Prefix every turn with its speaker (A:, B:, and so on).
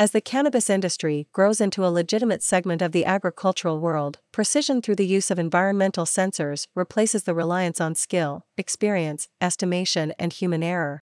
A: As the cannabis industry grows into a legitimate segment of the agricultural world, precision through the use of environmental sensors replaces the reliance on skill, experience, estimation, and human error.